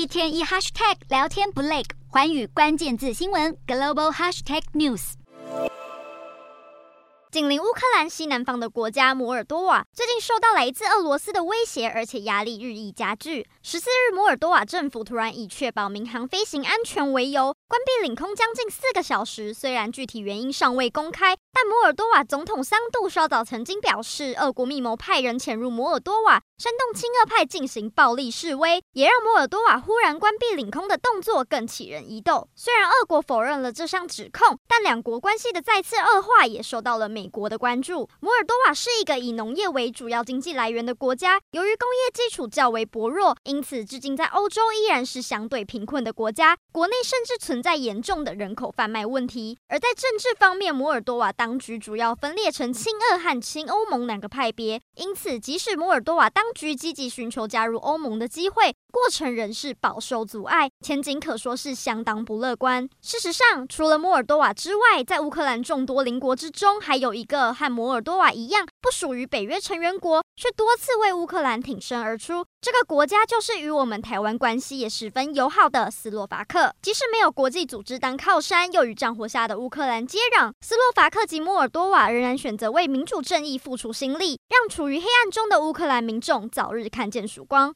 一天一 hashtag 聊天不累，环宇关键字新闻 global hashtag news。紧邻乌克兰西南方的国家摩尔多瓦，最近受到来自俄罗斯的威胁，而且压力日益加剧。十四日，摩尔多瓦政府突然以确保民航飞行安全为由，关闭领空将近四个小时。虽然具体原因尚未公开，但摩尔多瓦总统桑杜稍早曾经表示，俄国密谋派人潜入摩尔多瓦，煽动亲俄派进行暴力示威，也让摩尔多瓦忽然关闭领空的动作更起人疑窦。虽然俄国否认了这项指控，但两国关系的再次恶化也受到了美国的关注。摩尔多瓦是一个以农业为主要经济来源的国家，由于工业基础较为薄弱，因此至今在欧洲依然是相对贫困的国家。国内甚至存在严重的人口贩卖问题。而在政治方面，摩尔多瓦当局主要分裂成亲俄和亲欧盟两个派别。因此，即使摩尔多瓦当当局积极寻求加入欧盟的机会，过程仍是饱受阻碍，前景可说是相当不乐观。事实上，除了摩尔多瓦之外，在乌克兰众多邻国之中，还有一个和摩尔多瓦一样不属于北约成员国，却多次为乌克兰挺身而出。这个国家就是与我们台湾关系也十分友好的斯洛伐克。即使没有国际组织当靠山，又与战火下的乌克兰接壤，斯洛伐克及摩尔多瓦仍然选择为民主正义付出心力，让处于黑暗中的乌克兰民众早日看见曙光。